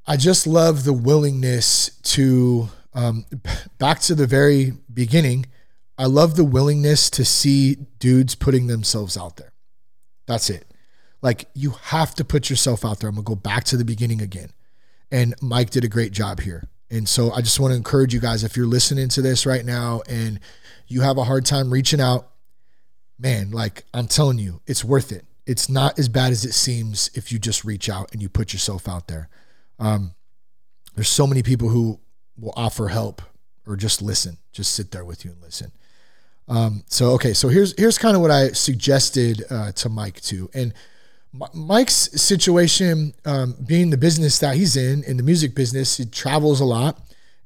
I just love the willingness to, um, <laughs> back to the very beginning, I love the willingness to see dudes putting themselves out there. That's it. Like, you have to put yourself out there. I'm to go back to the beginning again. And Mike did a great job here. And so I just want to encourage you guys if you're listening to this right now and you have a hard time reaching out, man, like I'm telling you, it's worth it. It's not as bad as it seems if you just reach out and you put yourself out there. Um, there's so many people who will offer help or just listen, just sit there with you and listen. Um, so okay, so here's here's kind of what I suggested uh, to Mike too, and Mike's situation, um, being the business that he's in, in the music business, he travels a lot.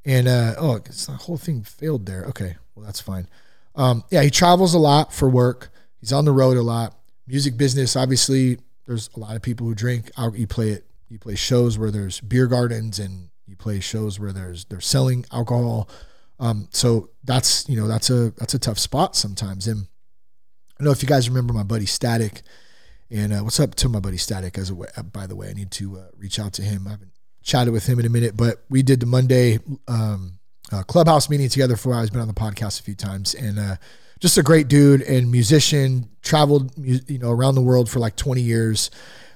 And, uh, oh, it's, the whole thing failed there. Okay, well, that's fine. Um, yeah, he travels a lot for work. He's on the road a lot. Music business, obviously, there's a lot of people who drink. You play it. You play shows where there's beer gardens, and you play shows where there's they're selling alcohol. Um, so that's you know that's a that's a tough spot sometimes. And I know if you guys remember my buddy Static and uh, what's up to my buddy Static? As a uh, by the way, I need to uh, reach out to him. I haven't chatted with him in a minute, but we did the Monday um, uh, clubhouse meeting together for. I've been on the podcast a few times, and uh, just a great dude and musician. Traveled, you know, around the world for like 20 years.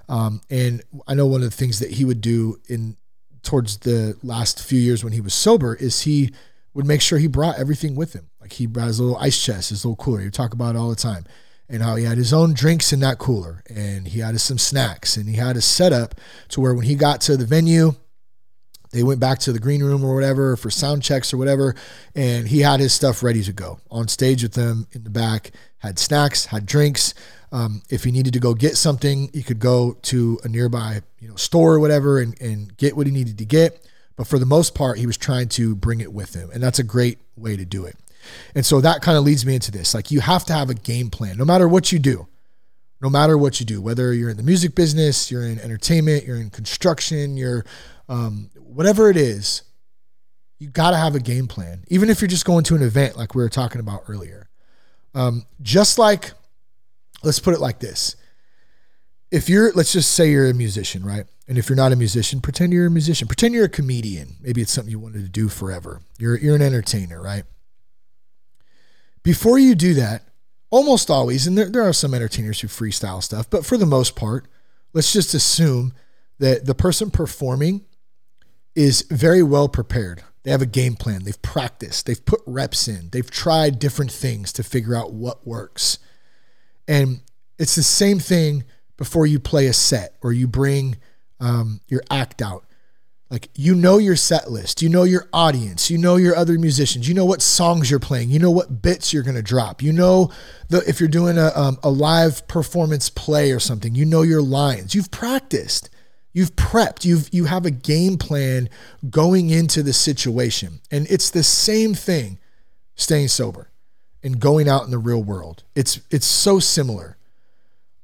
Um, and I know one of the things that he would do in towards the last few years when he was sober is he would make sure he brought everything with him. Like he brought his little ice chest, his little cooler. Would talk about it all the time. And how he had his own drinks in that cooler. And he had some snacks. And he had a setup to where when he got to the venue they went back to the green room or whatever for sound checks or whatever. And he had his stuff ready to go on stage with them in the back had snacks had drinks. Um, if he needed to go get something he could go to a nearby you know store or whatever and, and get what he needed to get but for the most part he was trying to bring it with him and that's a great way to do it and so that kind of leads me into this. Like you have to have a game plan no matter what you do. No matter what you do, whether you're in the music business, you're in entertainment, you're in construction, you're um, whatever it is, you got to have a game plan. Even if you're just going to an event like we were talking about earlier. Um, just like, let's put it like this. If you're, let's just say you're a musician, right? And if you're not a musician, pretend you're a musician. Pretend you're a comedian. Maybe it's something you wanted to do forever. You're, you're an entertainer, right? Before you do that, almost always, and there, there are some entertainers who freestyle stuff, but for the most part, let's just assume that the person performing is very well prepared. They have a game plan, they've practiced, they've put reps in, they've tried different things to figure out what works. And it's the same thing before you play a set or you bring um, your act out. Like you know your set list, you know your audience, you know your other musicians, you know what songs you're playing, you know what bits you're gonna drop, you know the if you're doing a um, a live performance play or something, you know your lines. You've practiced, you've prepped, you've you have a game plan going into the situation, and it's the same thing, staying sober, and going out in the real world. It's it's so similar.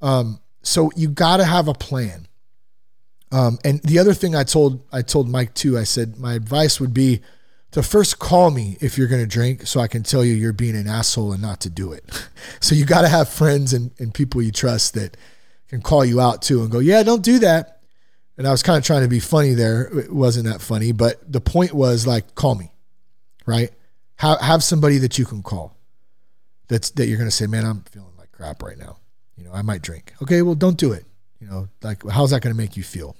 Um, so you got to have a plan um, and the other thing I told I told Mike too, I said my advice would be to first call me if you're going to drink so I can tell you you're being an asshole and not to do it. <laughs> so you got to have friends and, and people you trust that can call you out too and go, yeah, don't do that. And I was kind of trying to be funny there. It wasn't that funny, but the point was like, call me, right? Have, have somebody that you can call that's, that you're going to say, man, I'm feeling like crap right now. You know, I might drink. Okay, well, don't do it. You know, like, how's that going to make you feel?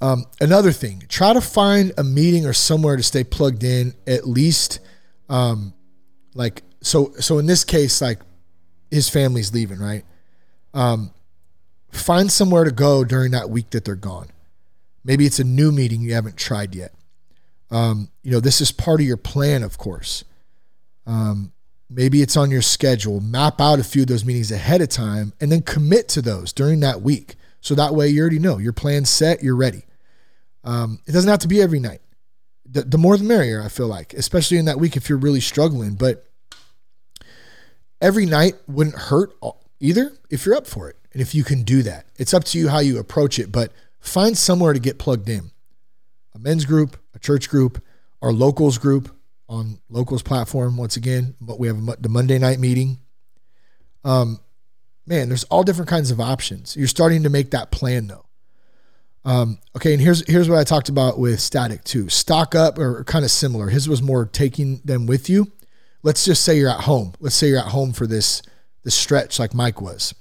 Um, another thing, try to find a meeting or somewhere to stay plugged in at least. Um, like so, so in this case, like his family's leaving, right? Um, find somewhere to go during that week that they're gone. Maybe it's a new meeting you haven't tried yet. Um, you know, this is part of your plan, of course. Um, maybe it's on your schedule. Map out a few of those meetings ahead of time and then commit to those during that week. So that way you already know your plan's set, you're ready. Um, it doesn't have to be every night. The, the more the merrier, I feel like, especially in that week if you're really struggling. But every night wouldn't hurt either if you're up for it. And if you can do that, it's up to you how you approach it, but find somewhere to get plugged in. a men's group, a church group, our locals group on locals platform. Once again, but we have the Monday night meeting. Um, man, there's all different kinds of options. You're starting to make that plan though. Um, okay, and here's here's what I talked about with static too. Stock up or kind of similar. His was more taking them with you. Let's just say you're at home. Let's say you're at home for this this stretch like Mike was.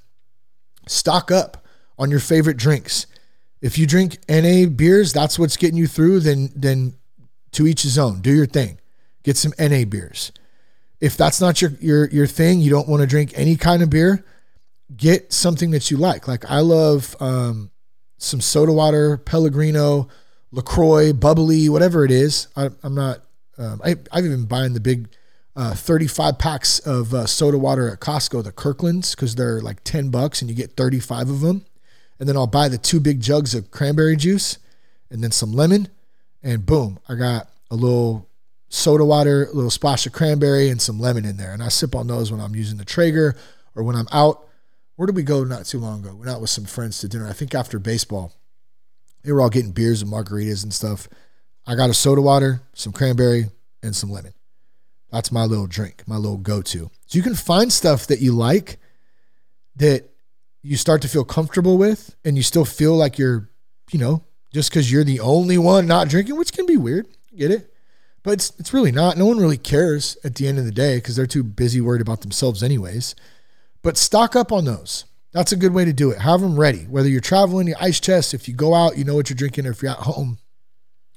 Stock up on your favorite drinks. If you drink NA beers, that's what's getting you through, then then to each his own. Do your thing. Get some NA beers. If that's not your your your thing, you don't want to drink any kind of beer, get something that you like. Like I love um, some soda water, Pellegrino, LaCroix, bubbly, whatever it is. I, am not, um, I, have even buying the big uh, 35 packs of uh, soda water at Costco, the Kirklands, because they're like 10 bucks and you get 35 of them. And then I'll buy the two big jugs of cranberry juice and then some lemon. And boom, I got a little soda water, a little splash of cranberry, and some lemon in there. And I sip on those when I'm using the Traeger or when I'm out where did we go not too long ago? We went out with some friends to dinner. I think after baseball, they were all getting beers and margaritas and stuff. I got a soda water, some cranberry, and some lemon. That's my little drink, my little go to. So you can find stuff that you like that you start to feel comfortable with and you still feel like you're, you know, just because you're the only one not drinking, which can be weird. Get it? But it's, it's really not. No one really cares at the end of the day because they're too busy worried about themselves, anyways. But stock up on those. That's a good way to do it. Have them ready. Whether you're traveling, your ice chest, if you go out, you know what you're drinking, or if you're at home,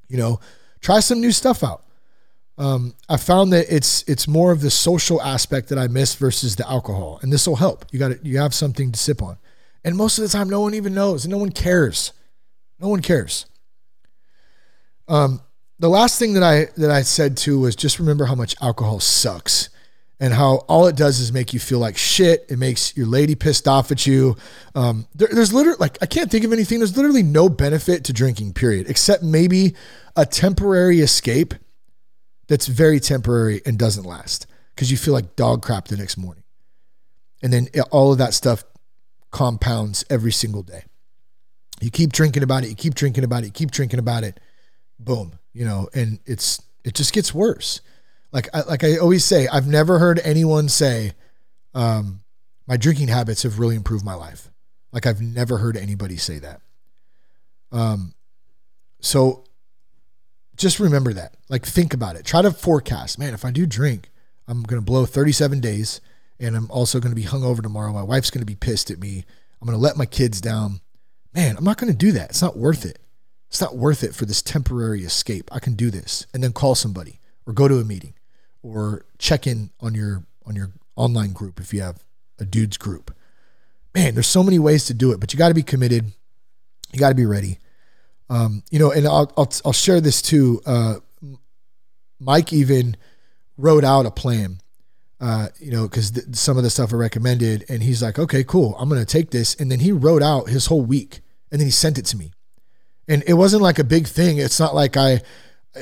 you know, try some new stuff out. Um, I found that it's it's more of the social aspect that I miss versus the alcohol, and this will help. You got you have something to sip on, and most of the time, no one even knows, and no one cares. No one cares. Um, the last thing that I that I said too was just remember how much alcohol sucks and how all it does is make you feel like shit. It makes your lady pissed off at you. Um, there, there's literally like I can't think of anything. There's literally no benefit to drinking, period, except maybe a temporary escape that's very temporary and doesn't last because you feel like dog crap the next morning, and then it, all of that stuff compounds every single day. You keep drinking about it. You keep drinking about it. You keep drinking about it. Boom, you know, and it's it just gets worse. Like I, like I always say, I've never heard anyone say, um, "My drinking habits have really improved my life." Like I've never heard anybody say that. Um, so just remember that. Like think about it. Try to forecast. Man, if I do drink, I'm gonna blow 37 days, and I'm also gonna be hungover tomorrow. My wife's gonna be pissed at me. I'm gonna let my kids down. Man, I'm not gonna do that. It's not worth it. It's not worth it for this temporary escape. I can do this and then call somebody or go to a meeting or check in on your on your online group if you have a dudes group. Man, there's so many ways to do it, but you got to be committed. You got to be ready. Um, you know, and I'll, I'll, I'll share this too. Uh, Mike even wrote out a plan, uh, you know, because th- some of the stuff I recommended, and he's like, okay, cool, I'm to take this. And then he wrote out his whole week and then he sent it to me. And it wasn't like a big thing. It's not like I,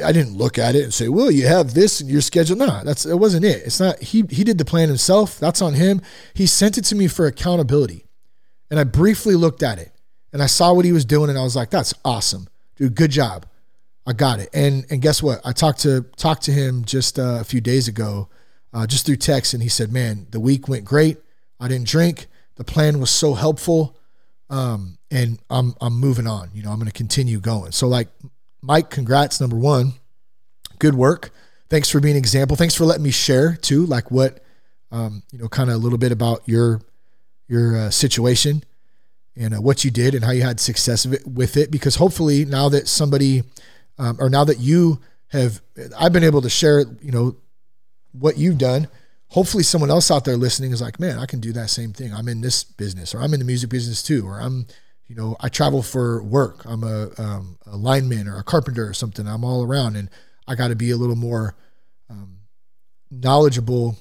I didn't look at it and say, "Well, you have this in your schedule." No, that's it wasn't it. It's not. He he did the plan himself. That's on him. He sent it to me for accountability, and I briefly looked at it and I saw what he was doing, and I was like, "That's awesome, dude. Good job. I got it." And and guess what? I talked to talked to him just uh, a few days ago, uh, just through text, and he said, "Man, the week went great. I didn't drink. The plan was so helpful." Um, and I'm I'm moving on. You know, I'm going to continue going. So like Mike, congrats, number one. Good work. Thanks for being an example. Thanks for letting me share too, like what, um, you know, kind of a little bit about your your uh, situation and uh, what you did and how you had success with it. Because hopefully now that somebody, um, or now that you have, I've been able to share, you know, what you've done. Hopefully, someone else out there listening is like, man, I can do that same thing. I'm in this business, or I'm in the music business too, or I'm you know, I travel for work. I'm a, um, a lineman or a carpenter or something. I'm all around, and I got to be a little more um, knowledgeable.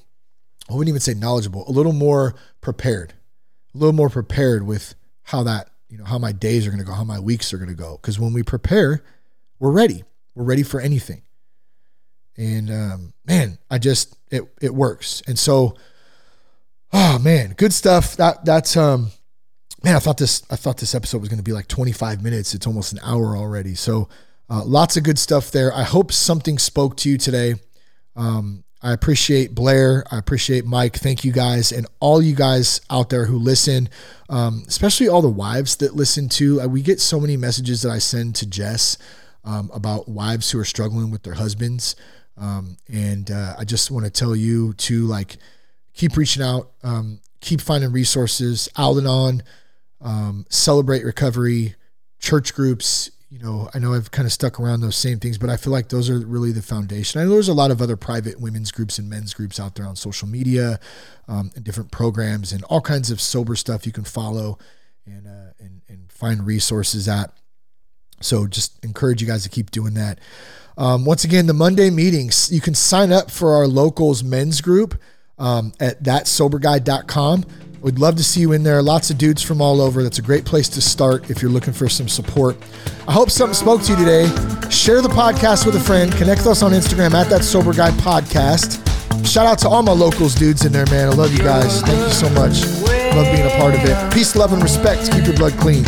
I wouldn't even say knowledgeable. A little more prepared. A little more prepared with how that, you know, how my days are going to go, how my weeks are going to go. Because when we prepare, we're ready. We're ready for anything. And um, man, I just it it works. And so, oh man, good stuff. That that's um man, I thought this I thought this episode was going to be like 25 minutes. It's almost an hour already. So Uh, lots of good stuff there. I hope something spoke to you today. Um, I appreciate Blair. I appreciate Mike. Thank you guys and all you guys out there who listen, um, especially all the wives that listen to. Uh, we get so many messages that I send to Jess um, about wives who are struggling with their husbands. Um, and uh, I just want to tell you to like keep reaching out, um, keep finding resources. Al Anon, um, celebrate recovery, church groups. You know, I know I've kind of stuck around those same things, but I feel like those are really the foundation. I know there's a lot of other private women's groups and men's groups out there on social media, um, and different programs and all kinds of sober stuff you can follow and uh, and and find resources at. So just encourage you guys to keep doing that. Um, once again, the Monday meetings, you can sign up for our locals men's group um, at thatsoberguy.com. We'd love to see you in there. Lots of dudes from all over. That's a great place to start if you're looking for some support. I hope something spoke to you today. Share the podcast with a friend. Connect with us on Instagram at that sober guy podcast. Shout out to all my locals dudes in there, man. I love you guys. Thank you so much. Love being a part of it. Peace, love, and respect. Keep your blood clean.